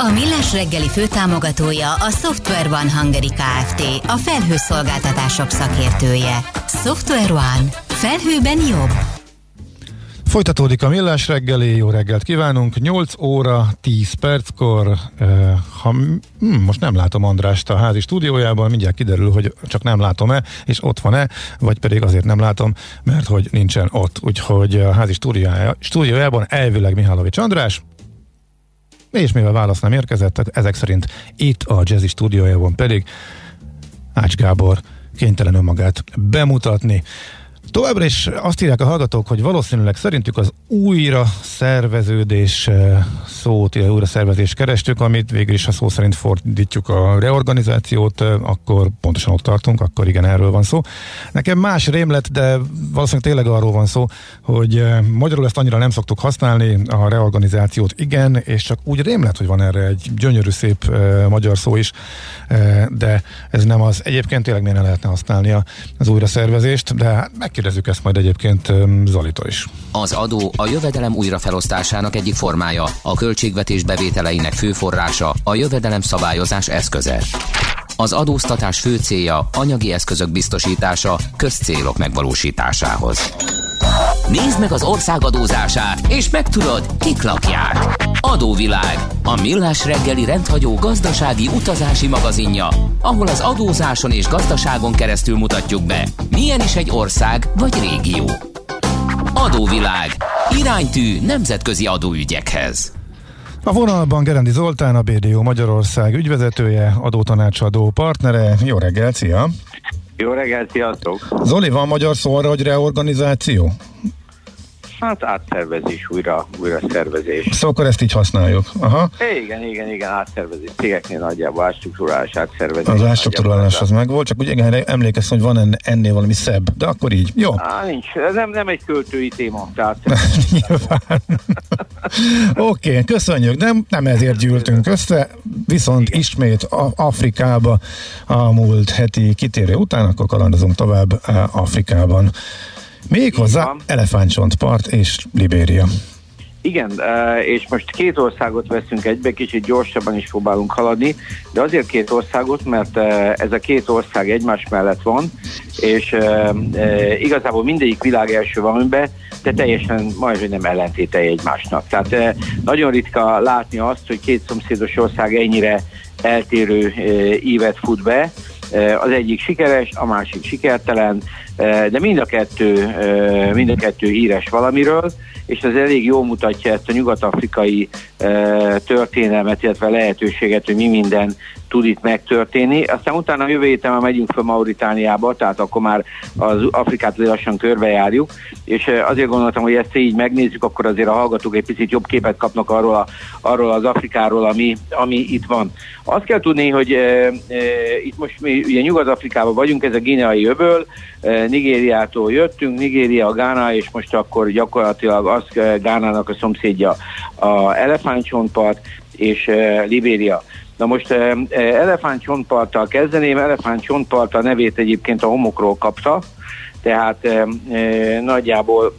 A Millás reggeli főtámogatója a Software One Hungary Kft. A felhőszolgáltatások szakértője. Software One. Felhőben jobb. Folytatódik a millás reggeli, jó reggelt kívánunk, 8 óra 10 perckor, eh, ha, hm, most nem látom Andrást a házi stúdiójában, mindjárt kiderül, hogy csak nem látom-e, és ott van-e, vagy pedig azért nem látom, mert hogy nincsen ott, úgyhogy a házi stúdiójában elvileg Mihálovics András, és mivel válasz nem érkezett, ezek szerint itt a Jazzy stúdiójában pedig Ács Gábor kénytelen önmagát bemutatni. Továbbra is azt írják a hallgatók, hogy valószínűleg szerintük az újra szerveződés eh, szót, újra szervezést kerestük, amit végül is a szó szerint fordítjuk a reorganizációt, eh, akkor pontosan ott tartunk, akkor igen, erről van szó. Nekem más rémlet, de valószínűleg tényleg arról van szó, hogy eh, magyarul ezt annyira nem szoktuk használni, a reorganizációt igen, és csak úgy rémlet, hogy van erre egy gyönyörű szép magyar szó is, de ez nem az. Egyébként tényleg miért ne lehetne használni az újra szervezést, de hát meg Megkérdezzük ezt majd egyébként Zalita is. Az adó a jövedelem újrafelosztásának egyik formája, a költségvetés bevételeinek fő forrása, a jövedelem szabályozás eszköze. Az adóztatás fő célja anyagi eszközök biztosítása közcélok megvalósításához. Nézd meg az ország adózását, és megtudod, kik lakják. Adóvilág, a millás reggeli rendhagyó gazdasági utazási magazinja, ahol az adózáson és gazdaságon keresztül mutatjuk be, milyen is egy ország vagy régió. Adóvilág, iránytű nemzetközi adóügyekhez. A vonalban Gerendi Zoltán, a BDO Magyarország ügyvezetője, adótanácsadó partnere. Jó reggelt, szia! Jó reggelt, sziasztok! Zoli, van magyar szó arra, hogy reorganizáció? Hát átszervezés, újra, újra szervezés. Szóval akkor ezt így használjuk. Aha. Igen, igen, igen, átszervezés. Cégeknél nagyjából átstruktúrálás, átszervezés. Az átstruktúrálás az meg volt, csak úgy igen, emlékeztem, hogy van ennél valami szebb, de akkor így. Jó. Á, nincs, ez nem, nem egy költői téma. Tehát... Nyilván. Oké, okay, köszönjük, de nem ezért gyűltünk össze, viszont igen. ismét Afrikába a múlt heti kitérő után, akkor kalandozunk tovább eh, Afrikában. Méghozzá elefántcsontpart és Libéria. Igen, e, és most két országot veszünk egybe, kicsit gyorsabban is próbálunk haladni, de azért két országot, mert e, ez a két ország egymás mellett van, és e, igazából mindegyik világ első van be, de teljesen majdnem nem ellentéte egymásnak. Tehát nagyon ritka látni azt, hogy két szomszédos ország ennyire eltérő ívet fut be, az egyik sikeres, a másik sikertelen, de mind a kettő, mind a kettő híres valamiről, és ez elég jól mutatja ezt a nyugat-afrikai történelmet, illetve lehetőséget, hogy mi minden tud itt megtörténni. Aztán utána jövő héten már megyünk fel Mauritániába, tehát akkor már az Afrikát lassan körbejárjuk, és azért gondoltam, hogy ezt így megnézzük, akkor azért a hallgatók egy picit jobb képet kapnak arról, a, arról az Afrikáról, ami, ami itt van. Azt kell tudni, hogy e, e, itt most mi ugye Nyugat-Afrikában vagyunk, ez a Gineai öböl, e, Nigériától jöttünk, Nigéria, Gána, és most akkor gyakorlatilag az Gánának a szomszédja a elefántcsontpart, és e, Libéria. Na most eh, elefántcsontparttal kezdeném, elefántcsontpart nevét egyébként a homokról kapta, tehát eh, nagyjából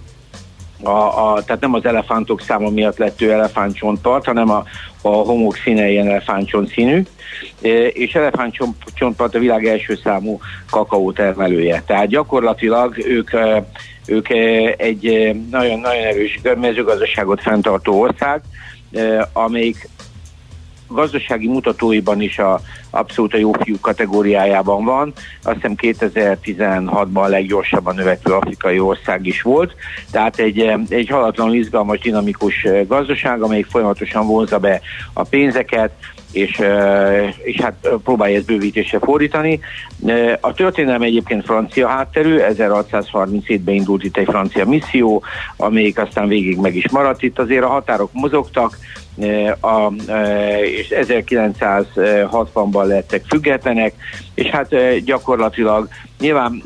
a, a, tehát nem az elefántok száma miatt lett ő elefántcsontpart, hanem a, a homok színe ilyen elefántcsont színű, és elefántcsontpart a világ első számú kakaó termelője. Tehát gyakorlatilag ők, ők egy nagyon-nagyon erős mezőgazdaságot fenntartó ország, amelyik gazdasági mutatóiban is a abszolút a jó fiú kategóriájában van. Azt hiszem 2016-ban a leggyorsabban növekvő afrikai ország is volt. Tehát egy, egy halatlanul izgalmas, dinamikus gazdaság, amelyik folyamatosan vonza be a pénzeket, és, és hát próbálja ezt bővítésre fordítani. A történelem egyébként francia hátterű, 1637-ben indult itt egy francia misszió, amelyik aztán végig meg is maradt. Itt azért a határok mozogtak, a, és 1960-ban lettek függetlenek, és hát gyakorlatilag nyilván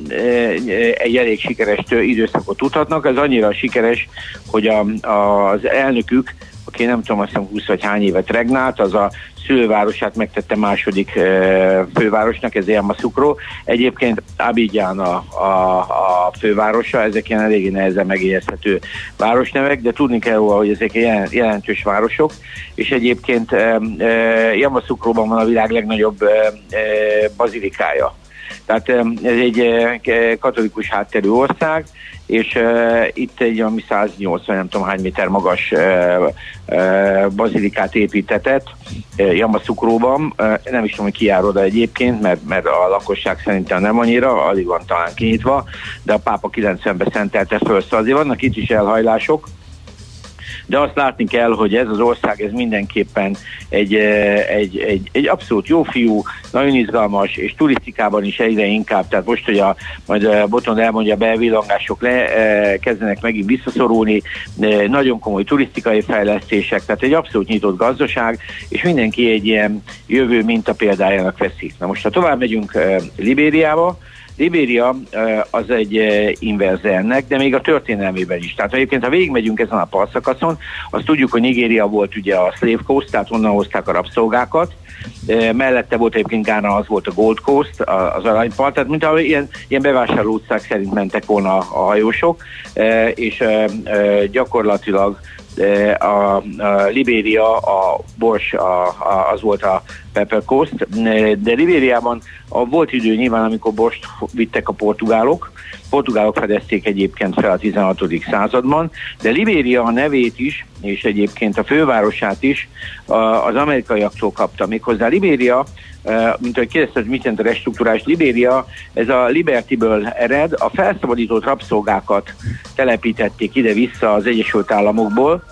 egy elég sikeres időszakot tudhatnak, ez annyira sikeres, hogy a, az elnökük, aki nem tudom, azt hiszem 20 vagy hány évet regnált, az a szülővárosát megtette második e, fővárosnak, ez Yamoussoukro. Egyébként Abidjan a, a, a fővárosa, ezek ilyen eléggé nehezen megérzhető városnevek, de tudni kell róla, hogy ezek jelentős városok, és egyébként e, e, Yamoussoukroban van a világ legnagyobb e, e, bazilikája. Tehát ez egy katolikus hátterű ország, és uh, itt egy ami 180 nem tudom hány méter magas uh, uh, bazilikát építetett uh, Jamaszukróban. Uh, nem is tudom, hogy ki jár oda egyébként, mert, mert a lakosság szerintem nem annyira, alig van talán kinyitva, de a pápa 90-ben szentelte föl, szóval azért vannak itt is elhajlások, de azt látni kell, hogy ez az ország ez mindenképpen egy, egy, egy, egy abszolút jó fiú, nagyon izgalmas, és turisztikában is egyre inkább, tehát most, hogy a, majd Boton elmondja, a belvillangások le, kezdenek megint visszaszorulni, nagyon komoly turisztikai fejlesztések, tehát egy abszolút nyitott gazdaság, és mindenki egy ilyen jövő minta példájának veszik. Na most, ha tovább megyünk Libériába, Libéria az egy inverze ennek, de még a történelmében is. Tehát egyébként, ha végigmegyünk ezen a parszakaszon, azt tudjuk, hogy Nigéria volt ugye a Slave Coast, tehát onnan hozták a rabszolgákat, mellette volt egyébként Gána, az volt a Gold Coast, az aranypart, tehát mint ahogy ilyen, ilyen bevásárló utcák szerint mentek volna a hajósok, és gyakorlatilag a, a Libéria, a Bors, a, a, az volt a Pepper Coast, de Libériában a, volt idő nyilván, amikor Borst vittek a portugálok, portugálok fedezték egyébként fel a 16. században, de Libéria a nevét is, és egyébként a fővárosát is az amerikaiaktól kapta. Méghozzá Libéria mint ahogy kérdezted, mit jelent a restruktúrás Libéria, ez a Libertyből ered, a felszabadított rabszolgákat telepítették ide-vissza az Egyesült Államokból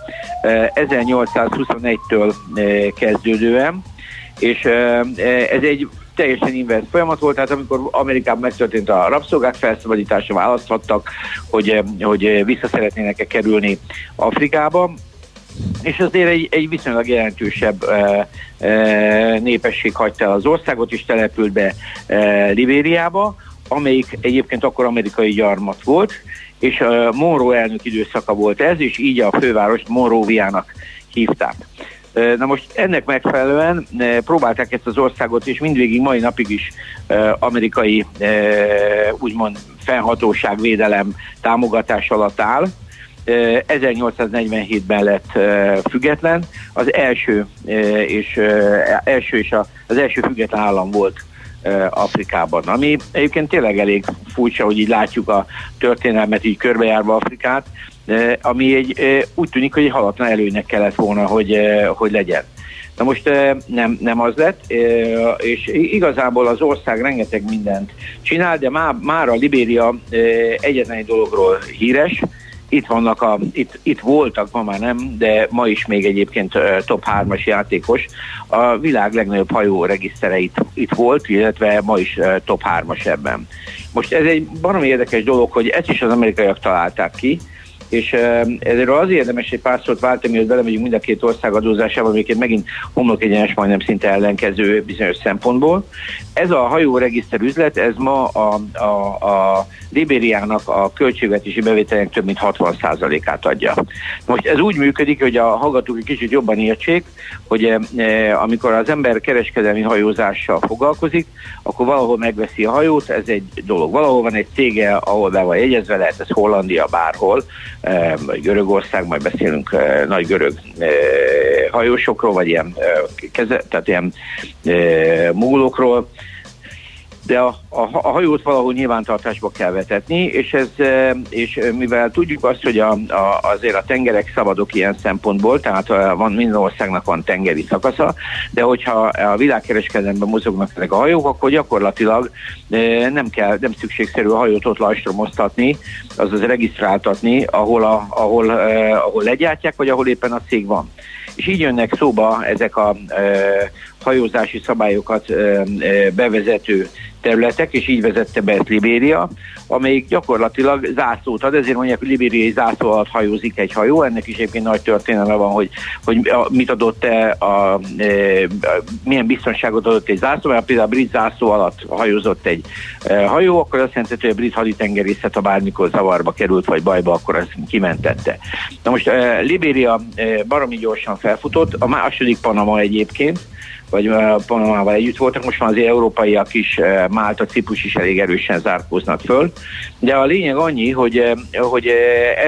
1821-től kezdődően, és ez egy teljesen inverse folyamat volt, tehát amikor Amerikában megtörtént a rabszolgák felszabadítása, választhattak, hogy, hogy vissza szeretnének-e kerülni Afrikába, és azért egy, egy viszonylag jelentősebb e, e, népesség hagyta az országot, és települt be e, Libériába, amelyik egyébként akkor amerikai gyarmat volt, és e, Monroe elnök időszaka volt ez, és így a fővárost Monroviának hívták. Na most ennek megfelelően próbálták ezt az országot, és mindvégig mai napig is amerikai úgymond fennhatóságvédelem támogatás alatt áll, 1847-ben lett független, az első és, első és az első független állam volt Afrikában, ami egyébként tényleg elég furcsa, hogy így látjuk a történelmet így körbejárva Afrikát, ami egy, úgy tűnik, hogy egy halatlan előnynek kellett volna, hogy, hogy legyen. Na most nem, nem az lett, és igazából az ország rengeteg mindent csinál, de már, már a Libéria egyetlen egy dologról híres, itt vannak a, itt, itt voltak, ma már nem, de ma is még egyébként top 3-as játékos. A világ legnagyobb hajó regisztere itt, itt volt, illetve ma is top 3-as ebben. Most ez egy baromi érdekes dolog, hogy ezt is az amerikaiak találták ki, és ezért az érdemes egy pár szót váltani, hogy belemegyünk mind a két ország adózásába, amiket megint homlok egyenes, majdnem szinte ellenkező bizonyos szempontból. Ez a hajóregiszter üzlet, ez ma a, a, a Libériának a költségvetési bevételek több mint 60%-át adja. Most ez úgy működik, hogy a hallgatók egy kicsit jobban értsék, hogy e, amikor az ember kereskedelmi hajózással foglalkozik, akkor valahol megveszi a hajót, ez egy dolog. Valahol van egy cége, ahol be van jegyezve, lehet ez Hollandia bárhol, vagy Görögország, majd beszélünk e, nagy görög e, hajósokról, vagy ilyen, e, keze, tehát ilyen múlokról, de a, a, a hajót valahol nyilvántartásba kell vetetni, és, ez, e, és mivel tudjuk azt, hogy a, a, azért a tengerek szabadok ilyen szempontból, tehát van minden országnak van tengeri szakasza, de hogyha a világkereskedelemben mozognak ezek a hajók, akkor gyakorlatilag e, nem kell, nem szükségszerű a hajót ott lajstromoztatni, azaz regisztráltatni, ahol, a, ahol, ahol legyártják, vagy ahol éppen a cég van. És így jönnek szóba ezek a, hajózási szabályokat bevezető területek, és így vezette be ezt Libéria, amelyik gyakorlatilag zászlót ad, ezért mondják, hogy libériai zászló alatt hajózik egy hajó, ennek is egyébként nagy történelme van, hogy, hogy mit adott -e a, a, milyen biztonságot adott egy zászló, mert például a brit zászló alatt hajózott egy e, hajó, akkor azt jelenti, hogy a brit haditengerészet, ha bármikor zavarba került, vagy bajba, akkor azt kimentette. Na most e, Libéria e, baromi gyorsan felfutott, a második Panama egyébként, vagy Panamával együtt voltak, most már az európaiak is, Málta, Ciprus is elég erősen zárkóznak föl. De a lényeg annyi, hogy, hogy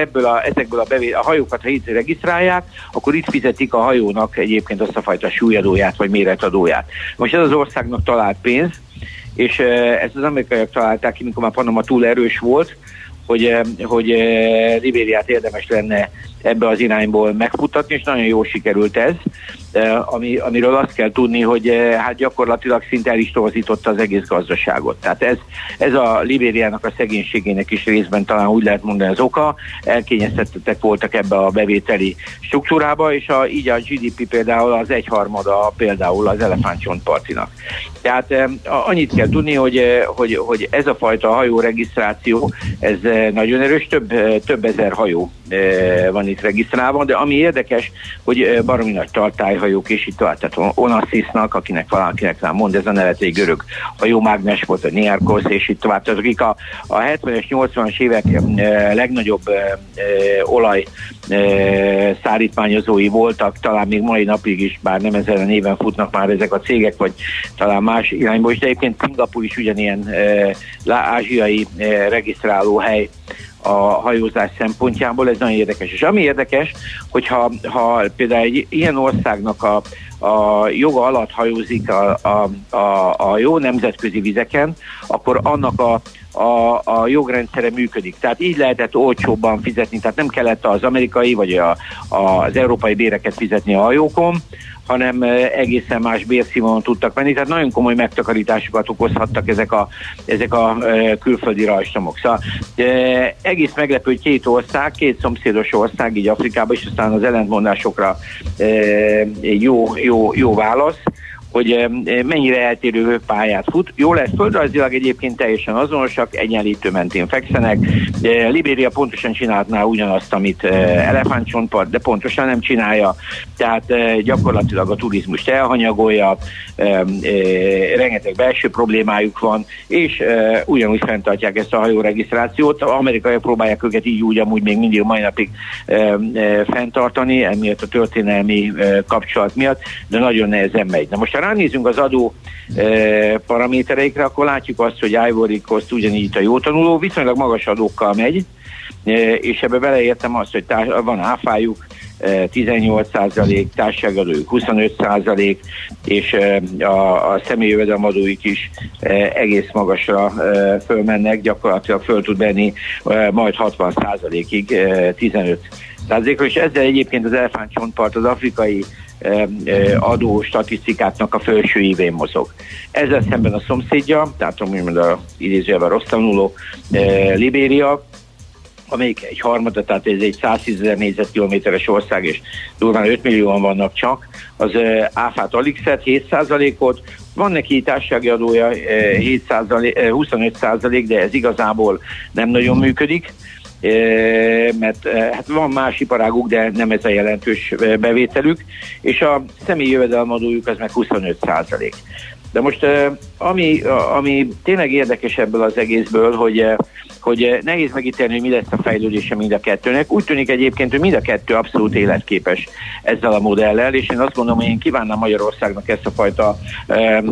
ebből a, ezekből a, bevé, a hajókat, ha itt regisztrálják, akkor itt fizetik a hajónak egyébként azt a fajta súlyadóját, vagy méretadóját. Most ez az országnak talált pénz, és ezt az amerikaiak találták ki, mikor már Panama túl erős volt, hogy, hogy Libériát érdemes lenne ebbe az irányból megfutatni, és nagyon jól sikerült ez, ami, amiről azt kell tudni, hogy hát gyakorlatilag szinte el is torzította az egész gazdaságot. Tehát ez, ez a Libériának a szegénységének is részben talán úgy lehet mondani az oka, elkényeztettek voltak ebbe a bevételi struktúrába, és a, így a GDP például az egyharmada például az elefántcsontpartinak. Tehát annyit kell tudni, hogy, hogy, hogy ez a fajta hajóregisztráció, ez nagyon erős, több, több ezer hajó van itt regisztrálva, de ami érdekes, hogy baromi nagy tartályhajók és itt tovább, tehát Onassisnak, akinek valakinek nem mond, ez a nevet egy görög hajómágnes volt, a Niarkos, és itt tovább, tehát akik a, a 70-es, 80-as évek legnagyobb e, olaj e, szállítmányozói voltak, talán még mai napig is, bár nem ezen a néven futnak már ezek a cégek, vagy talán más irányból is, de egyébként Singapur is ugyanilyen e, ázsiai e, regisztráló hely a hajózás szempontjából, ez nagyon érdekes. És ami érdekes, hogyha ha például egy ilyen országnak a, a joga alatt hajózik a, a, a, a jó nemzetközi vizeken, akkor annak a, a, a jogrendszere működik. Tehát így lehetett olcsóbban fizetni, tehát nem kellett az amerikai vagy a, a, az európai béreket fizetni a hajókon, hanem egészen más bérszínvonalon tudtak menni, tehát nagyon komoly megtakarításokat okozhattak ezek a, ezek a külföldi rajstomok. Szóval egész meglepő, hogy két ország, két szomszédos ország, így Afrikában, és aztán az ellentmondásokra jó, jó, jó válasz hogy mennyire eltérő pályát fut. Jó lesz földrajzilag egyébként teljesen azonosak, egyenlítő mentén fekszenek. Libéria pontosan csinálná ugyanazt, amit elefántcsontpart, de pontosan nem csinálja. Tehát gyakorlatilag a turizmust elhanyagolja, rengeteg belső problémájuk van, és ugyanúgy fenntartják ezt a hajóregisztrációt. A amerikaiak próbálják őket így úgy amúgy még mindig mai napig fenntartani, emiatt a történelmi kapcsolat miatt, de nagyon nehezen megy. Na most a ránézünk az adó e, paramétereikre, akkor látjuk azt, hogy Ivory Coast ugyanígy a jó tanuló, viszonylag magas adókkal megy, e, és ebbe beleértem azt, hogy tá- van áfájuk, 18% társadalójuk 25% és a, a személyi jövedelemadóik is egész magasra fölmennek, gyakorlatilag föl tud benni majd 60%-ig 15 százalékra, és ezzel egyébként az elefántcsontpart az afrikai adó statisztikáknak a felső évén mozog. Ezzel szemben a szomszédja, tehát úgymond a idézőjelben rossz tanuló, Libéria, amelyik egy harmada, tehát ez egy 110 ezer négyzetkilométeres ország, és durván 5 millióan vannak csak, az áfát alig szed, 7%-ot, van neki társasági adója 7 25% de ez igazából nem nagyon működik mert hát van más iparáguk, de nem ez a jelentős bevételük, és a személyi jövedelemadójuk az meg 25 százalék. De most ami, ami tényleg érdekes ebből az egészből, hogy hogy nehéz megítélni, hogy mi lesz a fejlődése mind a kettőnek. Úgy tűnik egyébként, hogy mind a kettő abszolút életképes ezzel a modellel, és én azt gondolom, hogy én kívánnám Magyarországnak ezt a fajta e, e,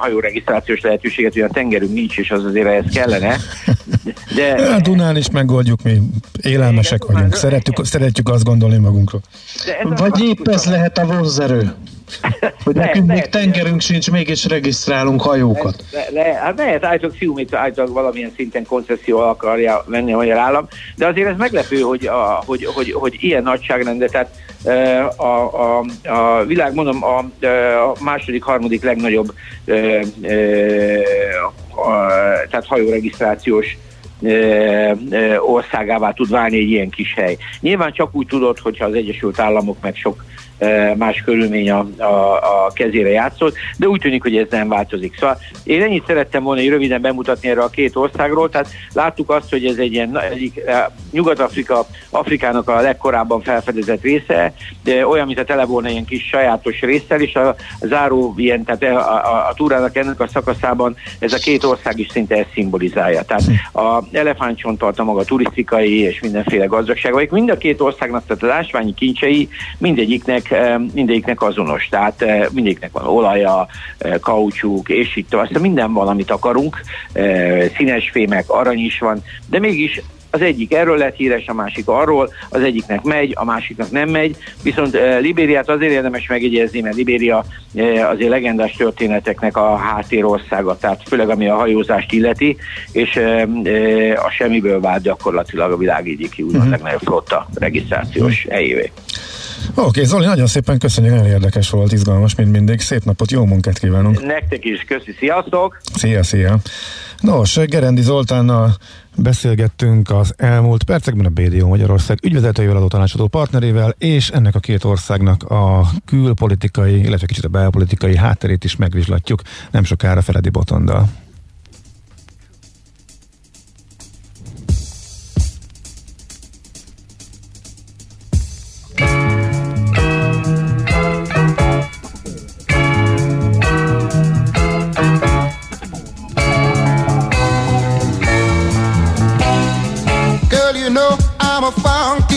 hajóregisztrációs lehetőséget, hogy a tengerünk nincs, és az azért ehhez kellene. De, a hát Dunán is megoldjuk, mi élelmesek vagyunk, szeretjük, szeretjük azt gondolni magunkról. Vagy épp ez lehet a vonzerő. Hogy ne, nekünk ne, még tengerünk sincs, mégis regisztrálunk hajókat. Le, le, hát lehet, állítólag állítólag valamilyen szinten koncesszió akarja venni a magyar állam, de azért ez meglepő, hogy, a, hogy, hogy, hogy ilyen nagyságrendben, tehát a, a, a világ, mondom, a, a második, harmadik legnagyobb a, a, tehát hajóregisztrációs országává tud válni egy ilyen kis hely. Nyilván csak úgy tudod, hogyha az Egyesült Államok meg sok más körülmény a, a, a kezére játszott, de úgy tűnik, hogy ez nem változik. Szóval én ennyit szerettem volna hogy röviden bemutatni erre a két országról, tehát láttuk azt, hogy ez egy ilyen egyik Nyugat-Afrika, Afrikának a legkorábban felfedezett része, de olyan, mint a tele volna ilyen kis sajátos részsel, és a, a záró ilyen, tehát a, a, a túrának ennek a szakaszában ez a két ország is szinte ezt szimbolizálja. Tehát a elefántcsont a maga turisztikai és mindenféle gazdagságaik, mind a két országnak, tehát az ásványi kincsei mindegyiknek, mindegyiknek azonos. Tehát mindegyiknek van olaja, kaucsuk, és itt tovább. minden van, amit akarunk, színes fémek, arany is van, de mégis az egyik erről lett híres, a másik arról, az egyiknek megy, a másiknak nem megy, viszont uh, Libériát azért érdemes megjegyezni, mert Libéria uh, azért legendás történeteknek a háttérországa, tehát főleg ami a hajózást illeti, és uh, a semmiből vált gyakorlatilag a világ egyik úgymond uh-huh. legnagyobb flotta regisztrációs uh-huh. Oké, okay, Zoli, nagyon szépen köszönjük, nagyon érdekes volt, izgalmas, mint mindig. Szép napot, jó munkát kívánunk! Nektek is, köszi, sziasztok! Szia, szia! Nos, Gerendi Zoltánnal beszélgettünk az elmúlt percekben a BDO Magyarország ügyvezetőjével, adó tanácsadó partnerével, és ennek a két országnak a külpolitikai, illetve kicsit a belpolitikai hátterét is megvizslatjuk nem sokára Feledi Botondal.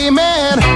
man.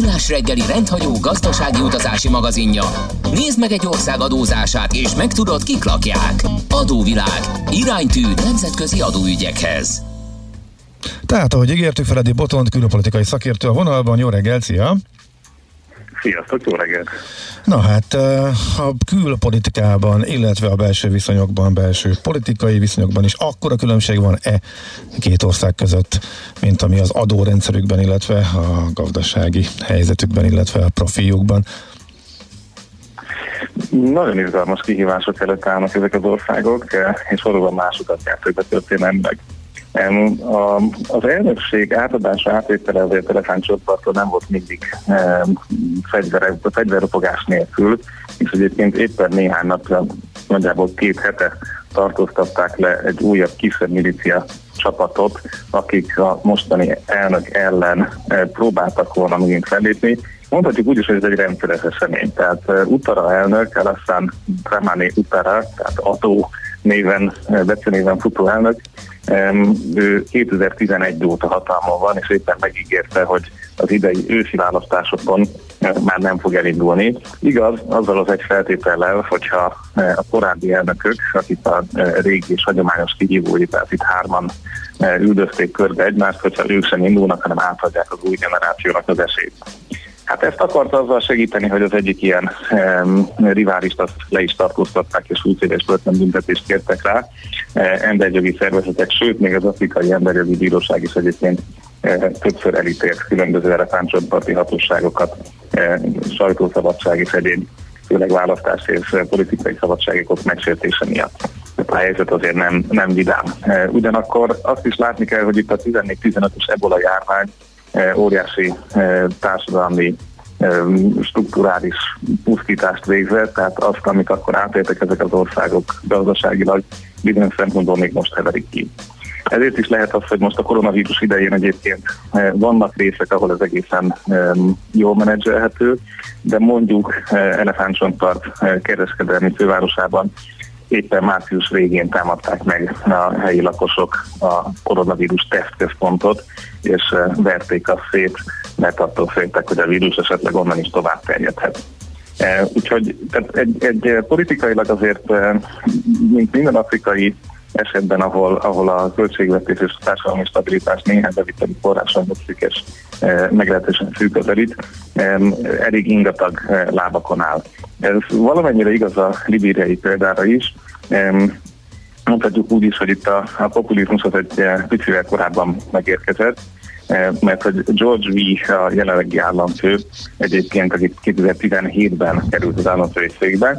Millás reggeli rendhagyó gazdasági utazási magazinja. Nézd meg egy ország adózását, és megtudod, kik lakják. Adóvilág. Iránytű nemzetközi adóügyekhez. Tehát, ahogy ígértük, Feledi Botont, külpolitikai szakértő a vonalban. Jó reggel, szia! Sziasztok, jó reggelt! Na hát a külpolitikában, illetve a belső viszonyokban, belső politikai viszonyokban is akkora különbség van-e két ország között, mint ami az adórendszerükben, illetve a gazdasági helyzetükben, illetve a profiljukban? Nagyon izgalmas kihívások előtt állnak ezek az országok, és valóban másokat jártak be történelmileg. Az elnökség átadása átvétele azért elefántcsontparton nem volt mindig fegyverropogás nélkül, és egyébként éppen néhány napja, nagyjából két hete tartóztatták le egy újabb kisebb milícia csapatot, akik a mostani elnök ellen próbáltak volna megint fellépni. Mondhatjuk úgy is, hogy ez egy rendszeres esemény. Tehát Utara elnök, Alassane Dramani Utara, tehát Ató néven, becenéven futó elnök, Ő 2011 óta hatalmon van, és éppen megígérte, hogy az idei ősi választásokon már nem fog elindulni. Igaz, azzal az egy feltétellel, hogyha a korábbi elnökök, akik a régi és hagyományos kihívói, tehát itt hárman üldözték körbe egymást, hogyha ők sem indulnak, hanem átadják az új generációnak az esélyt. Hát ezt akarta azzal segíteni, hogy az egyik ilyen um, riválist azt le is tartóztatták, és 20 éves börtönbüntetést kértek rá. Uh, emberjogi szervezetek, sőt, még az Afrikai Emberjogi Bíróság is egyébként uh, többször elítélt különböző elefántcsontparti hatóságokat, uh, sajtószabadság és egyéb főleg választási és politikai szabadságok megsértése miatt. A helyzet azért nem, nem vidám. Ugyanakkor azt is látni kell, hogy itt a 14-15-ös ebola járvány óriási társadalmi strukturális pusztítást végzett, tehát azt, amit akkor átéltek ezek az országok gazdaságilag, bizonyos szempontból még most heverik ki. Ezért is lehet az, hogy most a koronavírus idején egyébként vannak részek, ahol ez egészen jól menedzselhető, de mondjuk Elefántcsontpart kereskedelmi fővárosában éppen március végén támadták meg a helyi lakosok a koronavírus tesztközpontot, és verték azt szét, mert attól féltek, hogy a vírus esetleg onnan is tovább terjedhet. Úgyhogy tehát egy, egy politikailag azért, mint minden afrikai esetben, ahol, ahol a költségvetés és a társadalmi stabilitás néhány beviteli forráson nyugszik, és meglehetősen szűk az elit, elég ingatag lábakon áll. Ez valamennyire igaz a libériai példára is. Mondhatjuk úgy is, hogy itt a, a populizmus az egy picivel korábban megérkezett, mert hogy George V. a jelenlegi államfő egyébként, akik 2017-ben került az államfői székbe,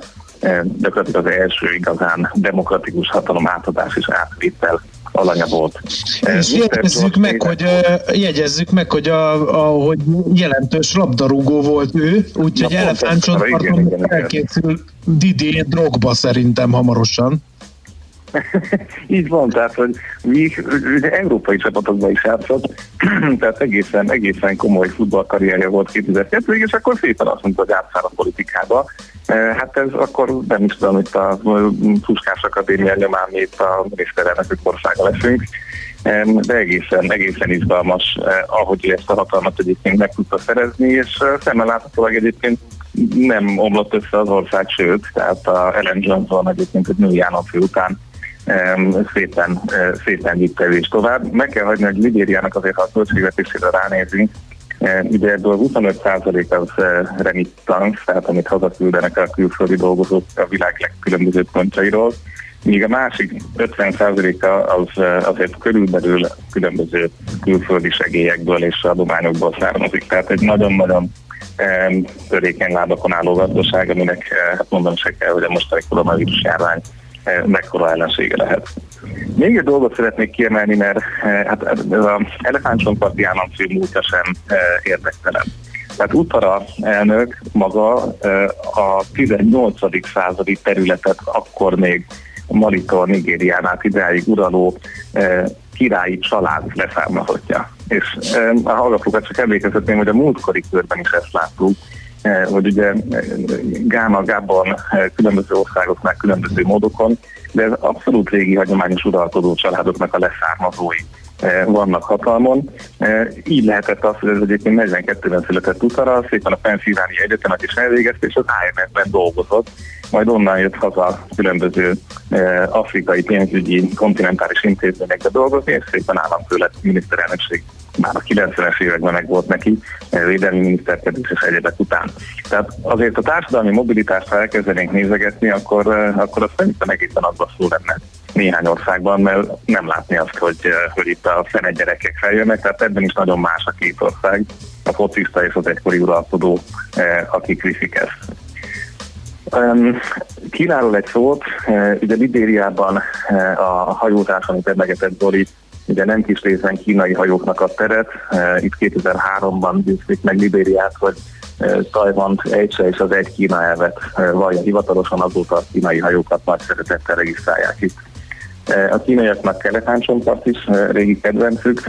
gyakorlatilag az első igazán demokratikus hatalom átadás és átvétel alanya volt. És jegyezzük meg, hogy, jegyezzük meg, hogy, a, a, hogy jelentős labdarúgó volt ő, úgyhogy elefántcsontparton elkészül Didier Drogba szerintem hamarosan. Így van, tehát, hogy mi európai csapatokban is játszott, tehát egészen, egészen komoly futballkarrierje volt 2002 és akkor szépen azt mondta, hogy átszáll a politikába. Eh, hát ez akkor nem is tudom, itt a Puskás Akadémia nyomán itt a miniszterelnökök országa leszünk, de egészen, egészen izgalmas, eh, ahogy ezt a hatalmat egyébként meg tudta szerezni, és eh, szemmel láthatólag egyébként nem omlott össze az ország, sőt, tehát a Ellen Johnson egyébként egy női államfő után szépen, szépen vitte is tovább. Meg kell hagyni, hogy Libériának azért, ha a költségvetésére ránézünk, Ugye ebből 25% az remittance, tehát amit hazaküldenek a külföldi dolgozók a világ legkülönbözőbb pontjairól, míg a másik 50%-a az azért körülbelül különböző külföldi segélyekből és adományokból származik. Tehát egy nagyon-nagyon törékeny lábakon álló gazdaság, aminek hát mondom se kell, hogy a mostani koronavírus járvány mekkora ellensége lehet. Még egy dolgot szeretnék kiemelni, mert hát ez az elefántcsontparti államfő múltja sem érdektelen. Tehát Utara elnök maga a 18. századi területet akkor még Malitól Nigérián át ideáig uraló királyi család leszármazottja. És a hallgatókat csak emlékezhetném, hogy a múltkori körben is ezt láttuk, hogy ugye Gáma Gában különböző országoknál különböző módokon, de ez abszolút régi hagyományos uralkodó családoknak a leszármazói vannak hatalmon. Így lehetett az, hogy ez egyébként 42-ben született utara, szépen a Pennsylvania Egyetemet is elvégezte, és az IMF-ben dolgozott, majd onnan jött haza különböző afrikai pénzügyi kontinentális intézményekbe dolgozni, és szépen államfő lett miniszterelnökség már a 90-es években meg volt neki eh, védelmi miniszterkedés és egyebek után. Tehát azért a társadalmi mobilitást, ha elkezdenénk nézegetni, akkor, eh, akkor az szerintem egészen aggasztó lenne néhány országban, mert nem látni azt, hogy, eh, hogy itt a fene gyerekek feljönnek, tehát ebben is nagyon más a két ország, a focista és az egykori uralkodó, akik viszik ezt. Kínáról egy szót, ugye Libériában a hajózás, amit emlegetett Dori, ugye nem kis részben kínai hajóknak a teret. E, itt 2003-ban győzték meg Libériát, hogy Tajvant egyse és az egy Kína elvet vallja hivatalosan, azóta a kínai hajókat nagy szeretettel regisztrálják itt. A kínaiaknak kelet is régi kedvencük,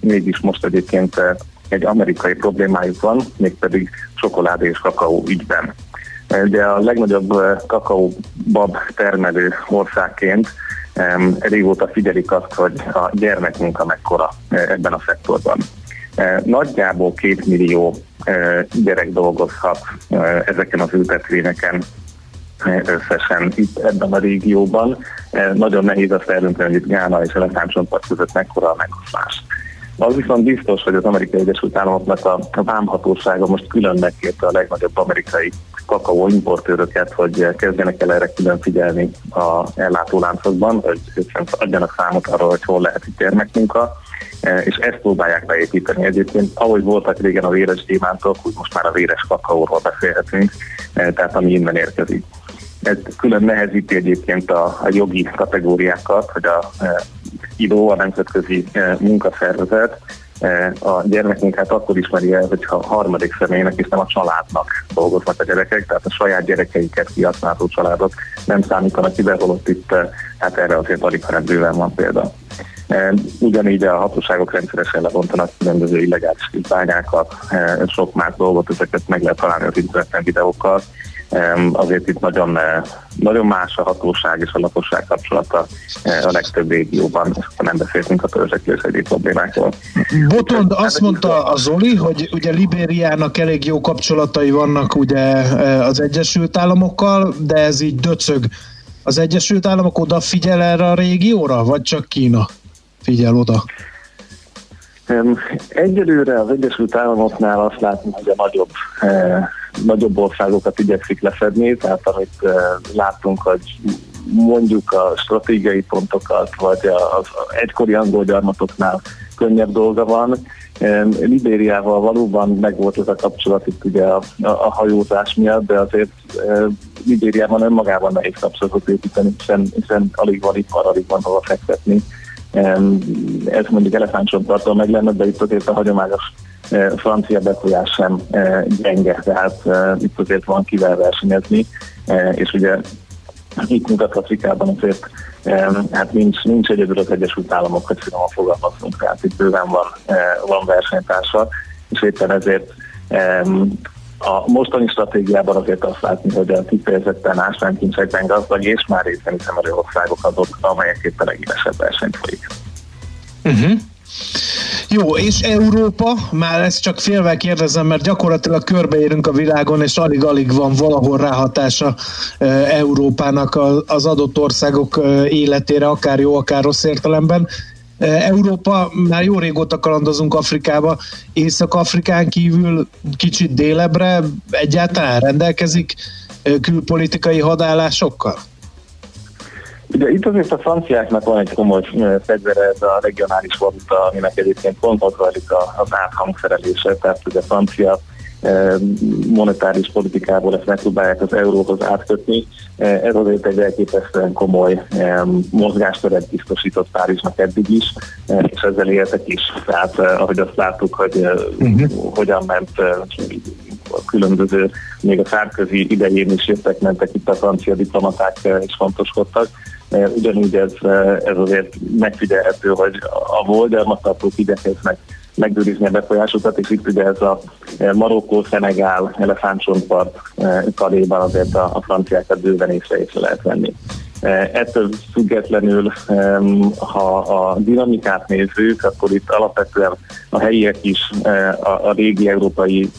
mégis most egyébként egy amerikai problémájuk van, mégpedig csokoládé és kakaó ügyben. De a legnagyobb kakaóbab termelő országként régóta figyelik azt, hogy a gyermekmunka mekkora ebben a szektorban. Nagyjából két millió gyerek dolgozhat ezeken az ültetvényeken összesen itt ebben a régióban. Nagyon nehéz azt eldönteni, hogy itt Gána és Elefántcsontpart között mekkora a megoszlás. Az viszont biztos, hogy az Amerikai Egyesült Államoknak a, a vámhatósága most külön megkérte a legnagyobb amerikai kakaó importőröket, hogy kezdjenek el erre külön figyelni a ellátóláncokban, hogy adjanak számot arról, hogy hol lehet itt gyermekmunka, e, és ezt próbálják beépíteni. Egyébként, ahogy voltak régen a véres gyémántok, úgy most már a véres kakaóról beszélhetünk, e, tehát ami innen érkezik. Ez külön nehezíti egyébként a, a jogi kategóriákat, hogy a e, ILO, a Nemzetközi e, Munkaszervezet e, a gyermekmunkát akkor ismeri el, hogyha a harmadik személynek és nem a családnak dolgoznak a gyerekek, tehát a saját gyerekeiket kihasználó családok nem számítanak ide, holott itt e, hát erre azért alig, hanem van példa. E, ugyanígy a hatóságok rendszeresen lebontanak különböző illegális bányákat, e, sok más dolgot, ezeket meg lehet találni az interneten videókkal, azért itt nagyon, eh, nagyon más a hatóság és a lakosság kapcsolata eh, a legtöbb régióban, nem beszéltünk a törzsekről egyéb problémákról. Botond azt mondta a Zoli, hogy ugye Libériának elég jó kapcsolatai vannak ugye eh, az Egyesült Államokkal, de ez így döcög. Az Egyesült Államok odafigyel erre a régióra, vagy csak Kína figyel oda? Egyelőre az Egyesült Államoknál azt látni, hogy a nagyobb nagyobb országokat igyekszik lefedni, tehát amit uh, látunk, hogy mondjuk a stratégiai pontokat, vagy az egykori angol gyarmatoknál könnyebb dolga van. Libériával valóban megvolt ez a kapcsolat itt ugye a, a, a hajózás miatt, de azért e, Libériában önmagában nehéz kapcsolatot építeni, hiszen, hiszen alig van ipar, alig van hova fektetni. Ez mondjuk elefántcsontpartól meg lenne, de itt azért a hagyományos francia befolyás sem gyenge, tehát itt azért van kivel versenyezni, és ugye itt Nyugat-Afrikában azért hát nincs, nincs egyedül az Egyesült Államok, hogy finoman fogalmazunk, tehát itt bőven van, van versenytársa, és éppen ezért a mostani stratégiában azért azt látni, hogy a kifejezetten ásványkincsekben gazdag és már részben hiszem országok azok, amelyek éppen legélesebb versenyt folyik. Uh-huh. Jó, és Európa, már ezt csak félve kérdezem, mert gyakorlatilag körbeérünk a világon, és alig-alig van valahol ráhatása Európának az adott országok életére, akár jó, akár rossz értelemben. Európa, már jó régóta kalandozunk Afrikába, Észak-Afrikán kívül kicsit délebre egyáltalán rendelkezik külpolitikai hadállásokkal? Ugye itt azért a franciáknak van egy komoly fegyvere, ez a regionális valuta, aminek egyébként pont az zajlik az áthangszerelése, tehát ugye francia monetáris politikából ezt megpróbálják az euróhoz átkötni. Ez azért egy elképesztően komoly mozgásteret biztosított Párizsnak eddig is, és ezzel éltek is. Tehát ahogy azt láttuk, hogy uh-huh. hogyan ment a különböző, még a szárközi idején is jöttek, mentek itt a francia diplomaták és fontoskodtak ugyanúgy ez, ez azért megfigyelhető, hogy a voldermatartók igyekeznek megőrizni a befolyásokat, és itt ugye ez a Marokkó, Szenegál, Elefántcsontpart karéban azért a, a franciákat bőven észre, észre lehet venni. Ettől függetlenül, ha a dinamikát nézzük, akkor itt alapvetően a helyiek is a, a régi európai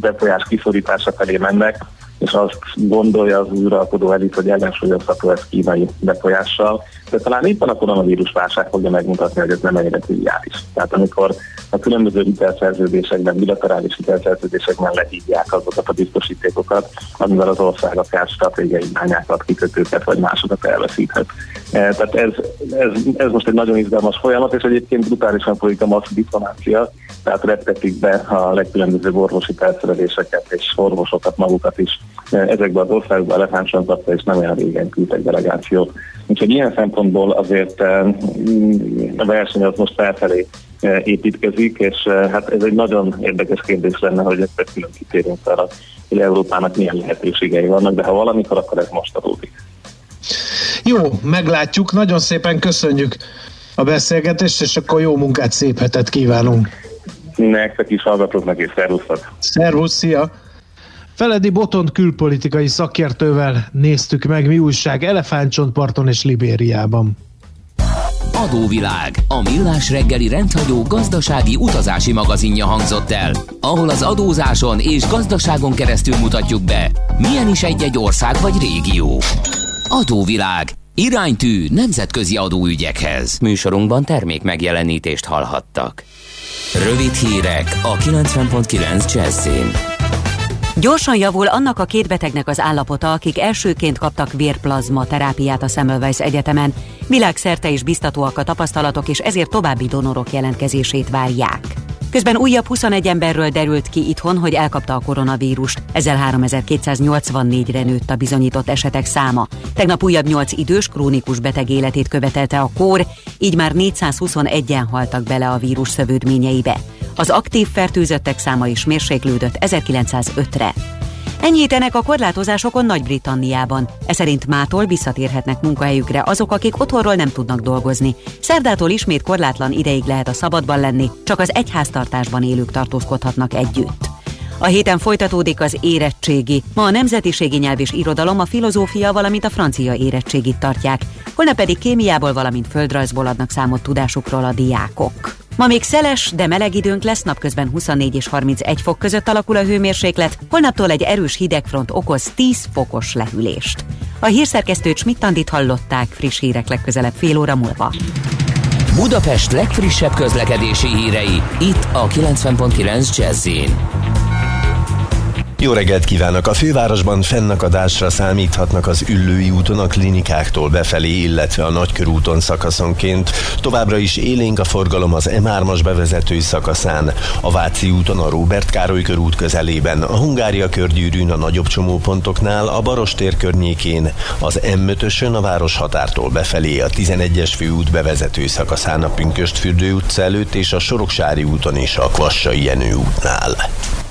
befolyás kiszorítása felé mennek, és azt gondolja az uralkodó elit, hogy ellensúlyozható ez kínai befolyással. De talán éppen a koronavírus válság fogja megmutatni, hogy ez nem ennyire triviális. Tehát amikor a különböző hitelszerződésekben, bilaterális hitelszerződésekben lehívják azokat a biztosítékokat, amivel az ország akár stratégiai irányákat, kikötőket vagy másokat elveszíthet. E, tehát ez, ez, ez most egy nagyon izgalmas folyamat, és egyébként brutálisan folyik a masszív diplomácia, tehát reptetik be a legkülönbözőbb orvosi felszereléseket és orvosokat magukat is e, ezekbe az országokba elefántcsontokba, és nem olyan régen küldtek delegációt. Úgyhogy ilyen szempontból azért e, a verseny az most felfelé építkezik, és hát ez egy nagyon érdekes kérdés lenne, hogy ezt külön kitérünk fel, hogy Európának milyen lehetőségei vannak, de ha valamikor, akkor ez most adódik. Jó, meglátjuk. Nagyon szépen köszönjük a beszélgetést, és akkor jó munkát, szép hetet kívánunk. Nektek is hallgatóknak, és szervusztok. Szervusz, szia! Feledi Botont külpolitikai szakértővel néztük meg, mi újság Elefántcsontparton és Libériában. Adóvilág, a millás reggeli rendhagyó gazdasági utazási magazinja hangzott el, ahol az adózáson és gazdaságon keresztül mutatjuk be, milyen is egy-egy ország vagy régió. Adóvilág, iránytű nemzetközi adóügyekhez. Műsorunkban termék megjelenítést hallhattak. Rövid hírek a 90.9 Jazzin. Gyorsan javul annak a két betegnek az állapota, akik elsőként kaptak vérplazma terápiát a Semmelweis Egyetemen. Világszerte is biztatóak a tapasztalatok, és ezért további donorok jelentkezését várják. Közben újabb 21 emberről derült ki itthon, hogy elkapta a koronavírust. Ezzel 3284-re nőtt a bizonyított esetek száma. Tegnap újabb 8 idős, krónikus beteg életét követelte a kór, így már 421-en haltak bele a vírus szövődményeibe. Az aktív fertőzöttek száma is mérséklődött 1905-re. Enyhítenek a korlátozásokon Nagy-Britanniában. Ez szerint mától visszatérhetnek munkahelyükre azok, akik otthonról nem tudnak dolgozni. Szerdától ismét korlátlan ideig lehet a szabadban lenni, csak az egyháztartásban élők tartózkodhatnak együtt. A héten folytatódik az érettségi. Ma a nemzetiségi nyelv és irodalom, a filozófia, valamint a francia érettségit tartják. Holnap pedig kémiából, valamint földrajzból adnak számot tudásukról a diákok. Ma még szeles, de meleg időnk lesz, napközben 24 és 31 fok között alakul a hőmérséklet, holnaptól egy erős hidegfront okoz 10 fokos lehűlést. A hírszerkesztőt Smittandit hallották, friss hírek legközelebb fél óra múlva. Budapest legfrissebb közlekedési hírei, itt a 90.9 jazz jó reggelt kívánok! A fővárosban fennakadásra számíthatnak az Üllői úton a klinikáktól befelé, illetve a Nagykörúton szakaszonként. Továbbra is élénk a forgalom az M3-as bevezető szakaszán, a Váci úton a Róbert Károly körút közelében, a Hungária körgyűrűn a nagyobb csomópontoknál, a Barostér környékén, az M5-ösön a város határtól befelé, a 11-es főút bevezető szakaszán a Pünköstfürdő utca előtt és a Soroksári úton is a Kvassai Jenő útnál.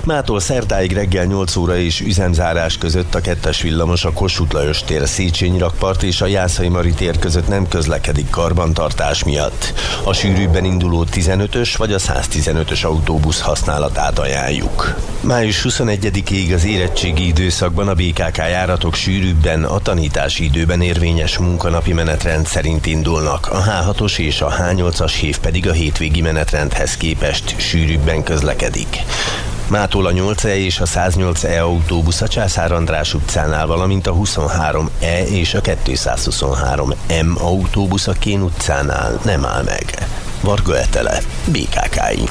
Mától szerdáig reggel 8 óra és üzemzárás között a kettes villamos a Kossuth Lajos tér Széchenyi rakpart és a Jászai Mari tér között nem közlekedik karbantartás miatt. A sűrűbben induló 15-ös vagy a 115-ös autóbusz használatát ajánljuk. Május 21-ig az érettségi időszakban a BKK járatok sűrűbben a tanítási időben érvényes munkanapi menetrend szerint indulnak, a H6-os és a H8-as hív pedig a hétvégi menetrendhez képest sűrűbben közlekedik. Mától a 8E és a 108E autóbusz a Császár András utcánál, valamint a 23E és a 223M autóbusz a Kén utcánál nem áll meg. Varga Etele, BKK-i.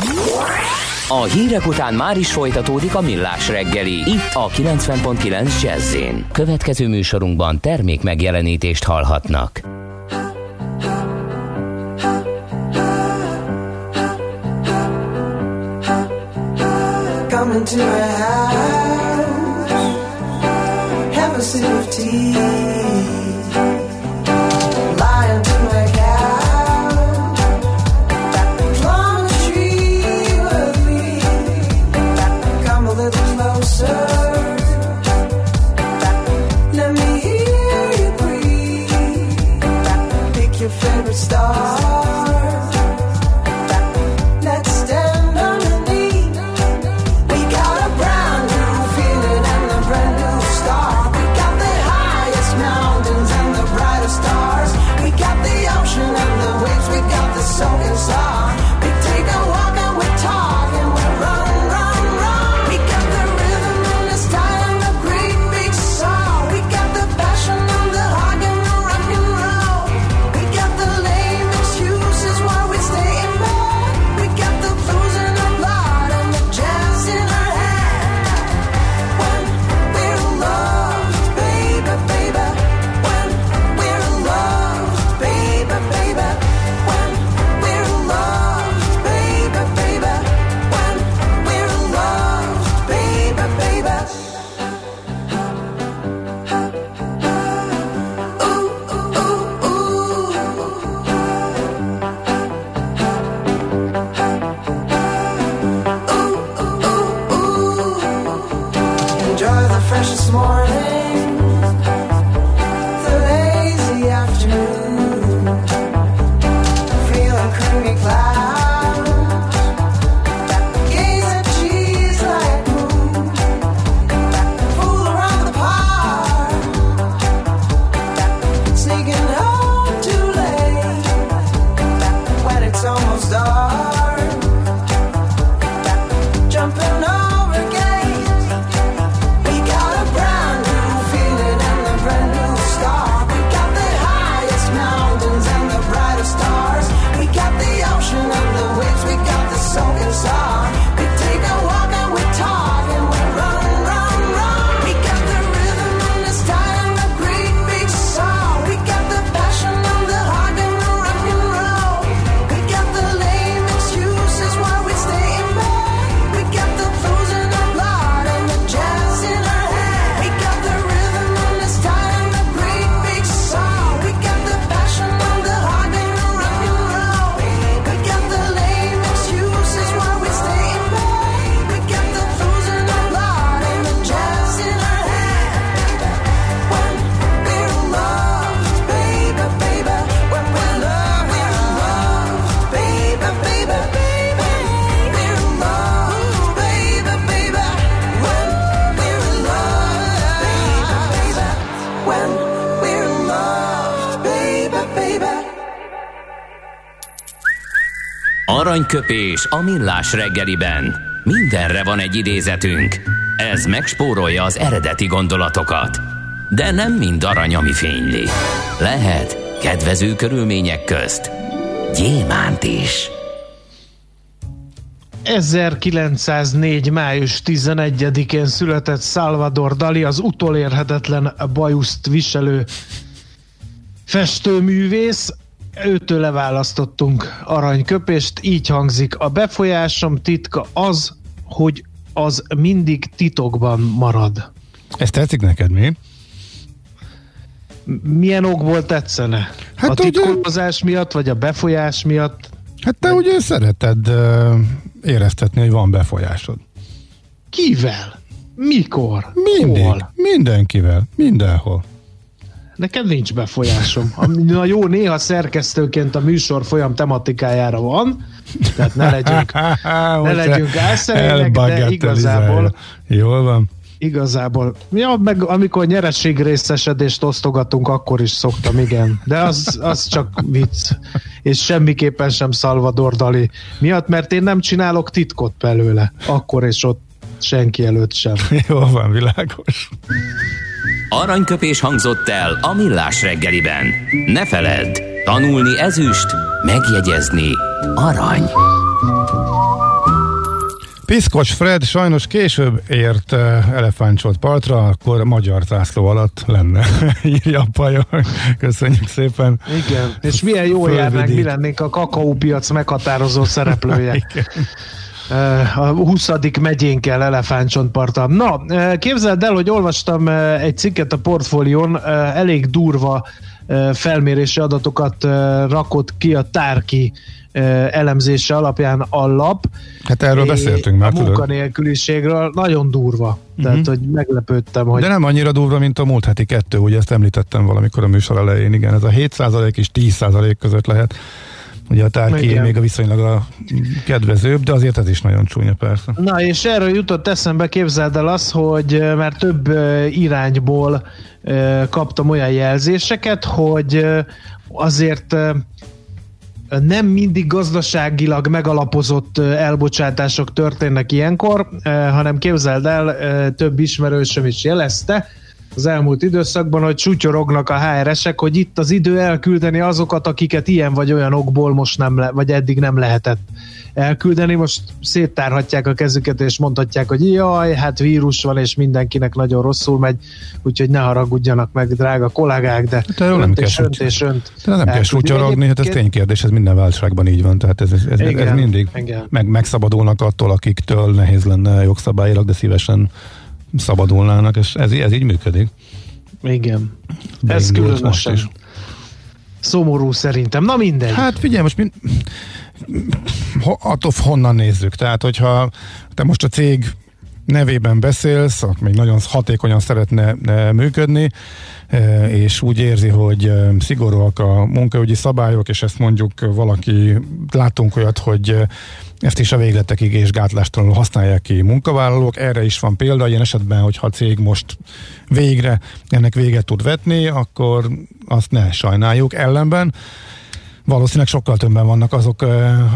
A hírek után már is folytatódik a millás reggeli, itt a 90.9 jazz Következő műsorunkban termék megjelenítést hallhatnak. Into my house, have a sip of tea. Aranyköpés a millás reggeliben. Mindenre van egy idézetünk. Ez megspórolja az eredeti gondolatokat. De nem mind arany, ami fényli. Lehet kedvező körülmények közt gyémánt is. 1904. május 11-én született Salvador Dali, az utolérhetetlen bajuszt viselő festőművész. Őtől leválasztottunk aranyköpést, így hangzik. A befolyásom titka az, hogy az mindig titokban marad. Ez tetszik neked, mi? Milyen okból tetszene? Hát a titkolozás ugye... miatt, vagy a befolyás miatt? Hát te vagy... ugye szereted uh, éreztetni, hogy van befolyásod. Kivel? Mikor? Mindig. Hol? Mindenkivel. Mindenhol. Nekem nincs befolyásom. A jó, néha szerkesztőként a műsor folyam tematikájára van, tehát ne legyünk, ne legyünk álszerények, de igazából Jól van igazából. Ja, meg amikor nyereség részesedést osztogatunk, akkor is szoktam, igen. De az, az csak vicc. És semmiképpen sem Salvador Dali miatt, mert én nem csinálok titkot belőle. Akkor és ott senki előtt sem. Jó van, világos. Aranyköpés hangzott el a millás reggeliben. Ne feledd, tanulni ezüst, megjegyezni arany. Piszkos Fred sajnos később ért uh, elefántcsolt partra, akkor magyar zászló alatt lenne, írja a. Köszönjük szépen. Igen, és milyen jó járnánk, mi lennénk a kakaópiac meghatározó szereplője. Igen. A 20. megyénkkel elefántcsontparton. Na, képzeld el, hogy olvastam egy cikket a portfólión, elég durva felmérési adatokat rakott ki a Tárki elemzése alapján a lap. Hát erről beszéltünk már. A munkanélküliségről nagyon durva. Uh-huh. Tehát, hogy meglepődtem, hogy... De nem annyira durva, mint a múlt heti kettő, ugye ezt említettem valamikor a műsor elején. Igen, ez a 7% és 10% között lehet. Ugye a tárki még a viszonylag a kedvezőbb, de azért ez is nagyon csúnya persze. Na és erről jutott eszembe, képzeld el az, hogy már több irányból kaptam olyan jelzéseket, hogy azért nem mindig gazdaságilag megalapozott elbocsátások történnek ilyenkor, hanem képzeld el, több ismerősöm is jelezte, az elmúlt időszakban, hogy csúcsorognak a HR-esek, hogy itt az idő elküldeni azokat, akiket ilyen vagy olyan okból most nem le, vagy eddig nem lehetett elküldeni. Most széttárhatják a kezüket, és mondhatják, hogy jaj, hát vírus van, és mindenkinek nagyon rosszul megy, úgyhogy ne haragudjanak meg, drága kollégák, de te önt nem és önt és önt. Te nem kell sútyorogni, hát ez ténykérdés, ez minden válságban így van, tehát ez, ez, ez, igen, ez mindig meg, megszabadulnak attól, akiktől nehéz lenne jogszabályilag, de szívesen szabadulnának, és ez, ez így működik. Igen. ez különösen. Most is. Szomorú szerintem. Na mindegy. Hát figyelj, most mind, attól honnan nézzük. Tehát, hogyha te most a cég nevében beszélsz, még nagyon hatékonyan szeretne működni, e, és úgy érzi, hogy e, szigorúak a munkaügyi szabályok, és ezt mondjuk valaki, látunk olyat, hogy ezt is a végletekig és gátlástalanul használják ki munkavállalók. Erre is van példa, ilyen esetben, hogyha a cég most végre ennek véget tud vetni, akkor azt ne sajnáljuk ellenben. Valószínűleg sokkal többen vannak azok,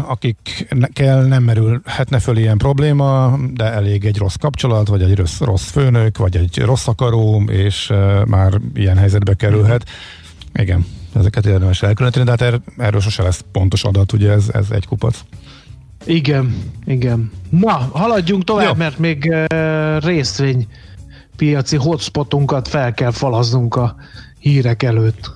akikkel nem merülhetne föl ilyen probléma, de elég egy rossz kapcsolat, vagy egy rossz, rossz főnök, vagy egy rossz akaró, és már ilyen helyzetbe kerülhet. Igen, ezeket érdemes elkülöníteni, de hát er, erről sose lesz pontos adat, ugye ez, ez egy kupac. Igen, igen. Na, haladjunk tovább, Jó. mert még uh, részvény piaci hotspotunkat fel kell falaznunk a hírek előtt.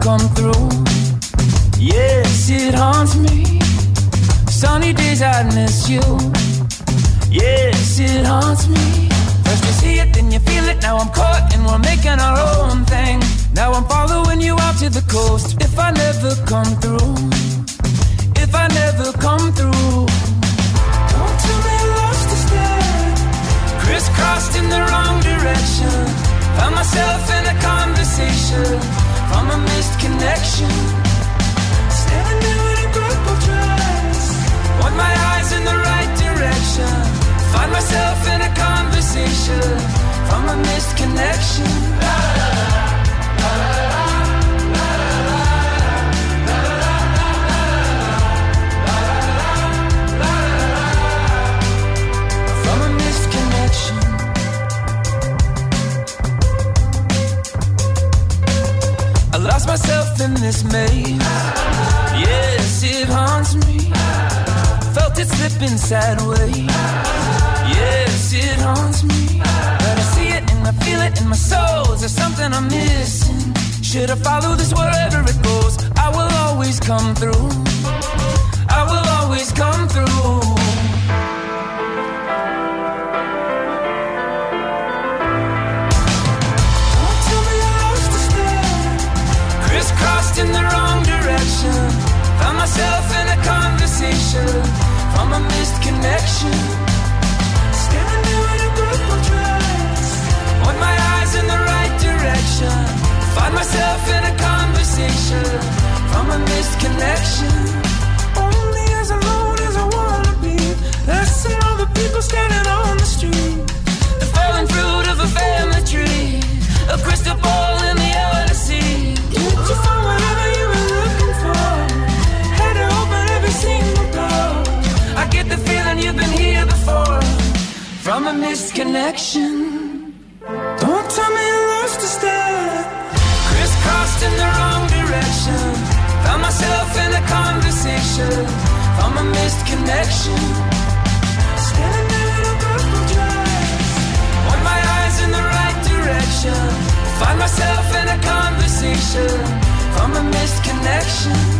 come through. Yes, it haunts me. Sunny days I miss you. Yes, it haunts me. First you see it, then you feel it. Now I'm caught and we're making our own thing. Now I'm following you out to the coast. If I never come through, if I never come through, don't tell me lost the step. Crisscrossed in the wrong direction. Found myself in a conversation from a missed connection. Standing there with a of trust. Want my eyes in the right direction Find myself in a conversation from a missed connection. La, la, la, lost myself in this maze. Yes, it haunts me. Felt it slipping sideways Yes, it haunts me. But I see it and I feel it in my soul. Is there something I'm missing? Should I follow this wherever it goes? I will always come through. I will always come through. Crisscrossed in the wrong direction. Found myself in a conversation from a missed connection. Direction. Find myself in a conversation from a missed connection. Only as alone as I wanna be. Less than all the people standing on the street. The fallen fruit of a family tree. A crystal ball in the Odyssey. Did you find whatever you were looking for? Had to open every single door. I get the feeling you've been here before. From a missed connection. Direction. Found myself in a conversation. From a missed connection. Standing in a purple dress. Want my eyes in the right direction. Find myself in a conversation. From a missed connection.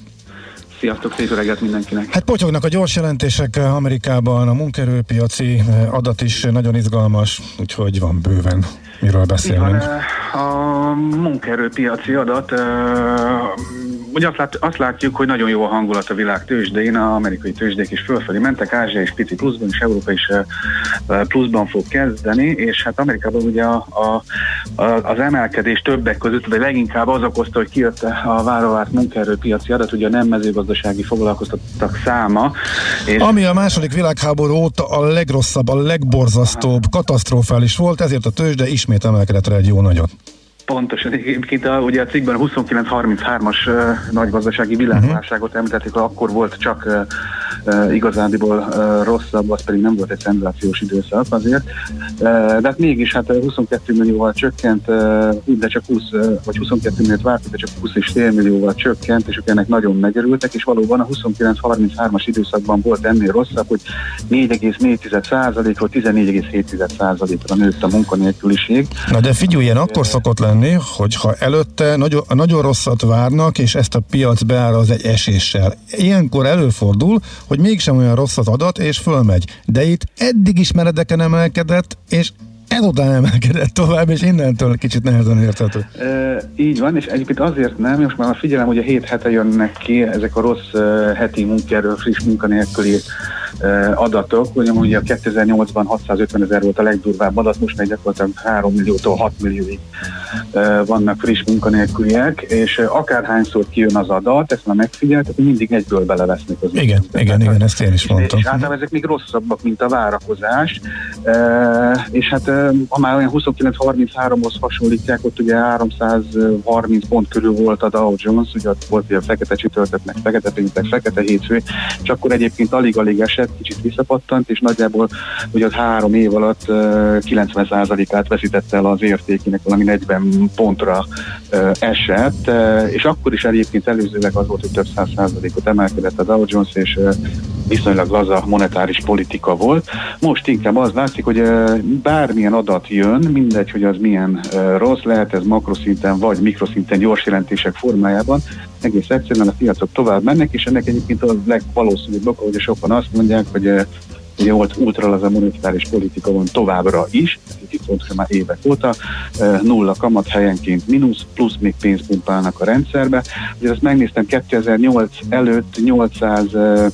Sziasztok, szép reggelt mindenkinek! Hát potyognak a gyors jelentések Amerikában, a munkerőpiaci eh, adat is nagyon izgalmas, úgyhogy van bőven miről beszélnünk. Így van, eh, a munkaerőpiaci adat, eh, ugye azt, lát, azt látjuk, hogy nagyon jó a hangulat a világ tőzsdén, az amerikai tőzsdék is fölfelé mentek, Ázsia is pici pluszban, és Európa is pluszban fog kezdeni, és hát Amerikában ugye a, a, a, az emelkedés többek között, de leginkább az okozta, hogy kijött a váravárt munkaerőpiaci adat, ugye a nem mezőgazdasági foglalkoztatottak száma. És Ami a második világháború óta a legrosszabb, a legborzasztóbb, katasztrofális volt, ezért a tőzsde ismét emelkedett rá egy jó nagyot. Pontosan, egyébként a, ugye a cikkben a 29-33-as uh, nagygazdasági világválságot említették, akkor volt csak uh, uh, igazándiból uh, rosszabb, az pedig nem volt egy szenzációs időszak azért. Uh, de hát mégis hát 22 millióval csökkent, uh, de csak 20, uh, vagy 22 milliót várt, de csak 20 és fél millióval csökkent, és ők ennek nagyon megerültek, és valóban a 29-33-as időszakban volt ennél rosszabb, hogy 4,4%-ról 14,7%-ra nőtt a munkanélküliség. Na de figyelj, ilyen akkor szokott lenni, hogyha előtte nagyon, nagyon rosszat várnak, és ezt a piac beáraz egy eséssel. Ilyenkor előfordul, hogy mégsem olyan rossz az adat, és fölmegy. De itt eddig is meredeken emelkedett, és ezután emelkedett tovább, és innentől kicsit nehezen érthető. E, így van, és egyébként azért nem, most már figyelem, hogy a hét hete jönnek ki ezek a rossz uh, heti munkaerő, friss munkanélküli uh, adatok. Ugye mondja, 2008-ban 650 ezer volt a legdurvább adat, most meg gyakorlatilag 3 milliótól 6 millióig uh, vannak friss munkanélküliek, és uh, akárhányszor kijön az adat, ezt már megfigyeltek, hogy mindig egyből belevesznek az Igen, igen, igen, igen, ezt én is mondtam. És, és általában ezek még rosszabbak, mint a várakozás, uh, és hát uh, ha már olyan 29-33-hoz hasonlítják, ott ugye 330 pont körül volt a Dow Jones, ugye ott volt ilyen fekete csütörtök, meg fekete péntek, fekete hétfő, és akkor egyébként alig-alig esett, kicsit visszapattant, és nagyjából ugye ott három év alatt uh, 90%-át veszítette el az értékének, valami 40 pontra esett, és akkor is egyébként előzőleg az volt, hogy több száz százalékot emelkedett a Dow Jones, és viszonylag laza monetáris politika volt. Most inkább az látszik, hogy bármilyen adat jön, mindegy, hogy az milyen rossz, lehet ez makroszinten vagy mikroszinten gyors jelentések formájában, egész egyszerűen a piacok tovább mennek, és ennek egyébként a legvalószínűbb oka, hogy sokan azt mondják, hogy ugye volt ultra az a monetáris politika van továbbra is, itt pontosan már évek óta, nulla kamat helyenként mínusz, plusz még pénzt pumpálnak a rendszerbe. Ugye ezt megnéztem 2008 előtt 800 eh, eh,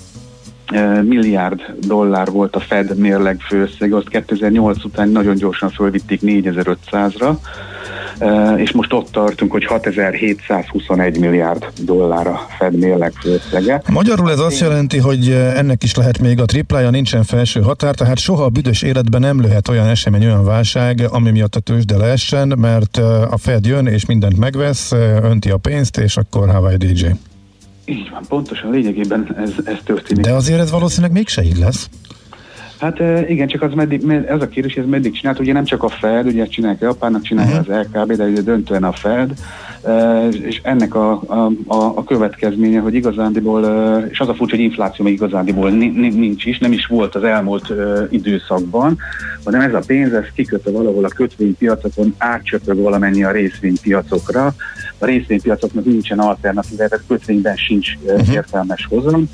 milliárd dollár volt a Fed mérleg főösszeg, azt 2008 után nagyon gyorsan fölvitték 4500-ra, eh, és most ott tartunk, hogy 6721 milliárd dollár a Fed mérleg főösszege. Magyarul ez azt jelenti, hogy ennek is lehet még a triplája, nincsen felső határ, tehát soha a büdös életben nem lőhet olyan esemény, olyan válság, ami miatt a tőzsde leessen, mert a Fed jön és mindent megvesz, önti a pénzt, és akkor Hawaii DJ. Így van, pontosan lényegében ez, ez történik. De azért ez valószínűleg mégse így lesz. Hát igen, csak az meddig, med- ez a kérdés, ez meddig csinált, ugye nem csak a Fed, ugye csinálják Japánnak, csinálja Mhm. az LKB, de ugye döntően a Fed, és ennek a, a, a, következménye, hogy igazándiból, és az a furcsa, hogy infláció még igazándiból ni- ni- nincs is, nem is volt az elmúlt időszakban, hanem ez a pénz, ez kikötve valahol a kötvénypiacokon, átcsöpög valamennyi a részvénypiacokra. A részvénypiacoknak nincsen alternatíva, tehát kötvényben sincs uh-huh. értelmes hozam,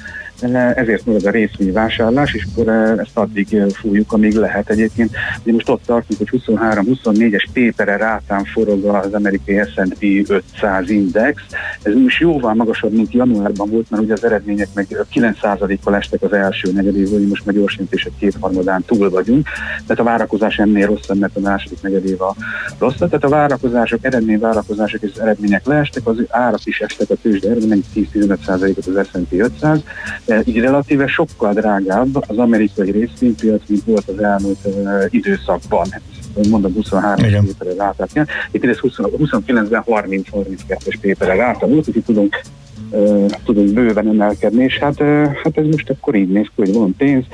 Ezért marad a részvényvásárlás, és akkor eh, ezt addig eh, fújjuk, amíg lehet egyébként. Ugye most ott tartunk, hogy 23-24-es pépere rátán forog az amerikai S&P 500 index. Ez most jóval magasabb, mint januárban volt, mert ugye az eredmények meg 9%-kal estek az első negyedévből, most meg gyorsintések kétharmadán túl vagyunk. Tehát a várakozás ennél rosszabb, mert a második negyedév a rosszabb. Tehát a várakozások, eredményvárakozások és az eredmények leestek, az árak is estek a tőzsde eredmény 10-15%-ot az S&P 500, de így relatíve sokkal drágább az amerikai részvénypiac, mint volt az elmúlt időszakban. Mondom 23 Igen. péperre rátát. Itt ez 20, 29-ben 30-32-es péperre ráta volt, úgyhogy tudunk tudunk bőven emelkedni, és hát, hát ez most akkor így néz ki, hogy van pénz,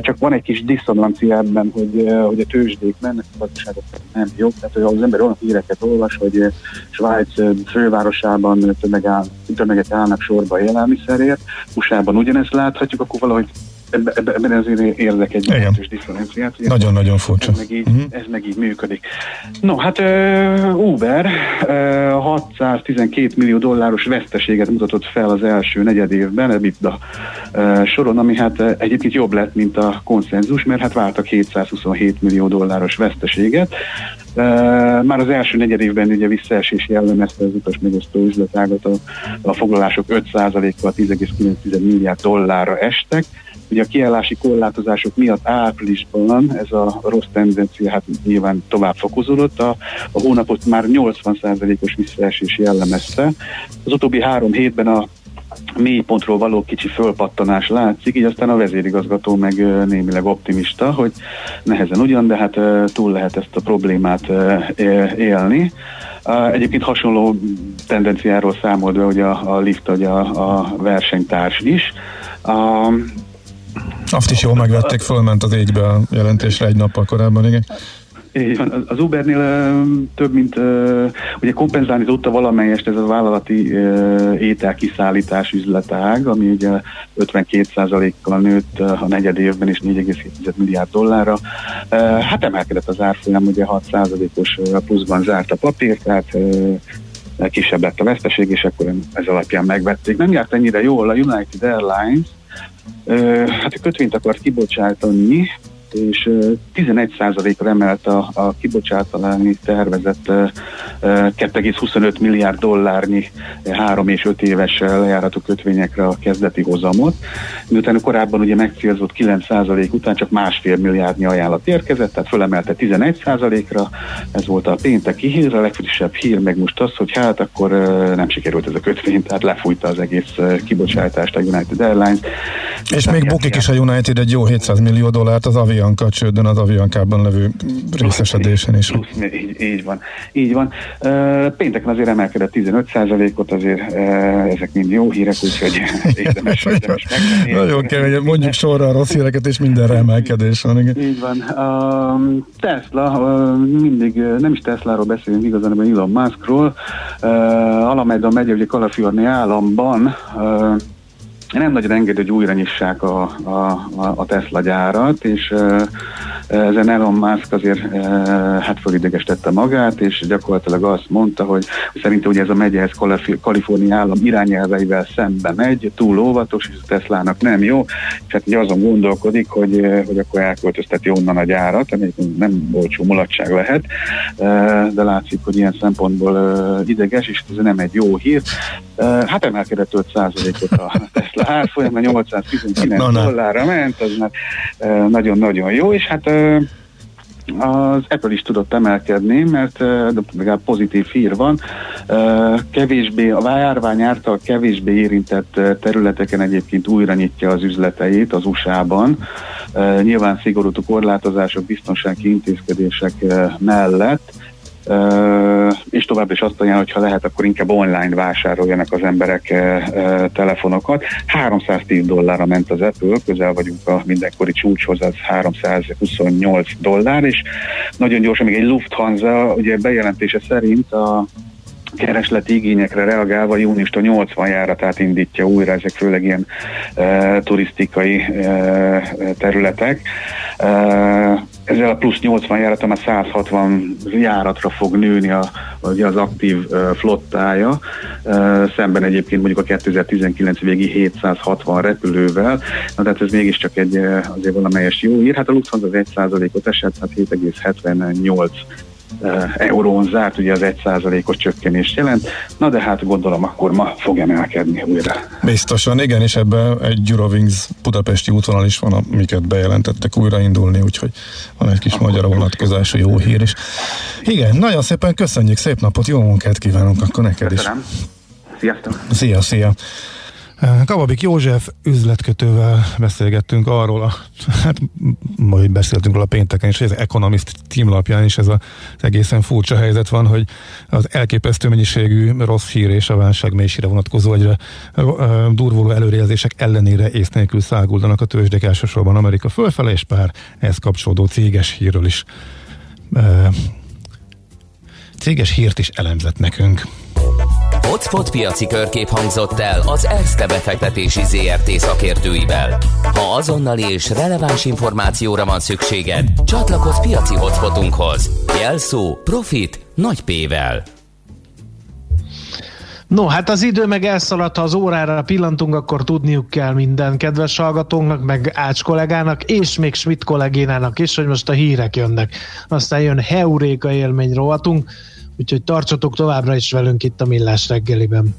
csak van egy kis diszonancia ebben, hogy, hogy a tőzsdék mennek, a gazdaságok nem jó, tehát hogy az ember olyan híreket olvas, hogy Svájc fővárosában tömeg áll, tömegek állnak sorba a élelmiszerért, USA-ban ugyanezt láthatjuk, akkor valahogy ebben, ebben, ebben azért érzek egy jelentős hogy Nagyon-nagyon furcsa. ez meg, így, Mhm. ez meg így működik. No, hát uh, Uber uh, 612 millió dolláros veszteséget mutatott fel az első negyed évben, EBITDA uh, soron, ami hát uh, egyébként jobb lett, mint a konszenzus, mert hát vártak 727 millió dolláros veszteséget. Uh, már az első negyed évben ugye visszaesés jellemezte az utas megosztó üzletágat, a, a foglalások 5%-kal 10,9 milliárd dollárra estek, Ugye a kiállási korlátozások miatt áprilisban ez a rossz tendencia hát nyilván tovább fokozódott. A, a hónapot már 80%-os visszaesés jellemezte. Az utóbbi három hétben a mélypontról való kicsi fölpattanás látszik, így aztán a vezérigazgató meg némileg optimista, hogy nehezen ugyan, de hát túl lehet ezt a problémát élni. Egyébként hasonló tendenciáról számolt hogy a, a Lift, hogy a, a versenytárs is. Azt is jól megvették, fölment az égbe a jelentésre egy nappal korábban, igen. Így van. Az- Ubernél több mint, ugye kompenzálni tudta valamelyest ez a vállalati ételkiszállítás üzletág, ami ugye 52%-kal nőtt a negyed évben és 4,7 milliárd dollárra. Hát emelkedett az árfolyam, ugye 6%-os ö, pluszban zárt a papír, tehát kisebb lett a veszteség, és akkor ez alapján megvették. Nem járt ennyire jól a United Airlines, hát a kötvényt akart kibocsátani, és ö, 11%-ra emelt a, a kibocsátani tervezett ö, ö, 2,25 milliárd dollárnyi 3 és 5 éves lejáratú kötvényekre a kezdeti hozamot. Miután korábban ugye megcélzott 9% után csak másfél milliárdnyi ajánlat érkezett, tehát fölemelte 11%-ra, ez volt a pénteki hír, a legfrissebb hír meg most az, hogy hát akkor nem sikerült ez a kötvény, tehát lefújta az egész kibocsátást a United Airlines. És még bukik is a United egy jó 700 millió dollárt az Avianca csődön, az Aviancában levő részesedésen is. Így, így van. Így van. Pénteken azért emelkedett 15%-ot, azért ezek mind jó hírek, úgyhogy érdemes, érdemes megvenni. Nagyon kemény, mondjuk sorra a rossz híreket, és mindenre emelkedés van, igen. Így van. A Tesla, mindig, nem is Tesláról beszélünk igazán, hanem Elon Muskról. Alameda megye, ugye Kalifornia államban nem nagyon engedi, hogy újra nyissák a, a, a- Tesla gyárat, és Ezen Elon Musk azért hát fölidegesítette magát, és gyakorlatilag azt mondta, hogy szerintem ugye ez a megye, ez Kalifornia állam irányelveivel szembe megy, túl óvatos, és a Teslának nem jó, és hát ugye azon gondolkodik, hogy, hogy akkor elköltözteti onnan a gyárat, ami nem olcsó mulatság lehet, de látszik, hogy ilyen szempontból ideges, és ez nem egy jó hír. Hát emelkedett 5%-ot a Tesla árfolyama, 819 dollárra ment, az már nagyon-nagyon jó, és hát az Apple is tudott emelkedni, mert legalább pozitív hír van. Kevésbé, a járvány által kevésbé érintett területeken egyébként újra nyitja az üzleteit az USA-ban. Nyilván szigorú korlátozások, biztonsági intézkedések mellett és tovább is azt ajánl, hogy ha lehet, akkor inkább online vásároljanak az emberek telefonokat. 310 dollárra ment az Apple, közel vagyunk a mindenkori csúcshoz, az 328 dollár, és nagyon gyorsan még egy Lufthansa, ugye bejelentése szerint a keresleti igényekre reagálva júniustól 80 járatát indítja újra, ezek főleg ilyen e, turisztikai e, területek. E, ezzel a plusz 80 járata már 160 járatra fog nőni a, ugye az aktív flottája, szemben egyébként mondjuk a 2019 végi 760 repülővel, na tehát ez mégiscsak egy azért valamelyes jó ír. Hát a Lufthansa az 1%-ot esett, hát 7,78 eurón zárt, ugye az 1%-os csökkenést jelent, na de hát gondolom akkor ma fog emelkedni újra. Biztosan, igen, és ebben egy Eurowings budapesti útvonal is van, amiket bejelentettek újraindulni, úgyhogy van egy kis magyar vonatkozású jó hír is. Igen, nagyon szépen köszönjük, szép napot, jó munkát kívánunk akkor neked Köszönöm. is. Sziasztok! Szia, szia! Kababik József üzletkötővel beszélgettünk arról, a, hát majd beszéltünk róla pénteken is, hogy az Economist címlapján is ez a, az egészen furcsa helyzet van, hogy az elképesztő mennyiségű rossz hír és a válság mélységre vonatkozó egyre durvuló előrejelzések ellenére ész nélkül száguldanak a tőzsdék elsősorban Amerika fölfele, és pár ehhez kapcsolódó céges hírről is céges hírt is elemzett nekünk. Hotspot piaci körkép hangzott el az ESZTE befektetési ZRT szakértőivel. Ha azonnali és releváns információra van szükséged, csatlakozz piaci hotspotunkhoz. Jelszó Profit nagy P-vel. No, hát az idő meg elszaladt, ha az órára pillantunk, akkor tudniuk kell minden kedves hallgatónknak, meg Ács kollégának, és még Schmidt kollégénának is, hogy most a hírek jönnek. Aztán jön Heuréka élmény rovatunk, úgyhogy tartsatok továbbra is velünk itt a Millás reggeliben.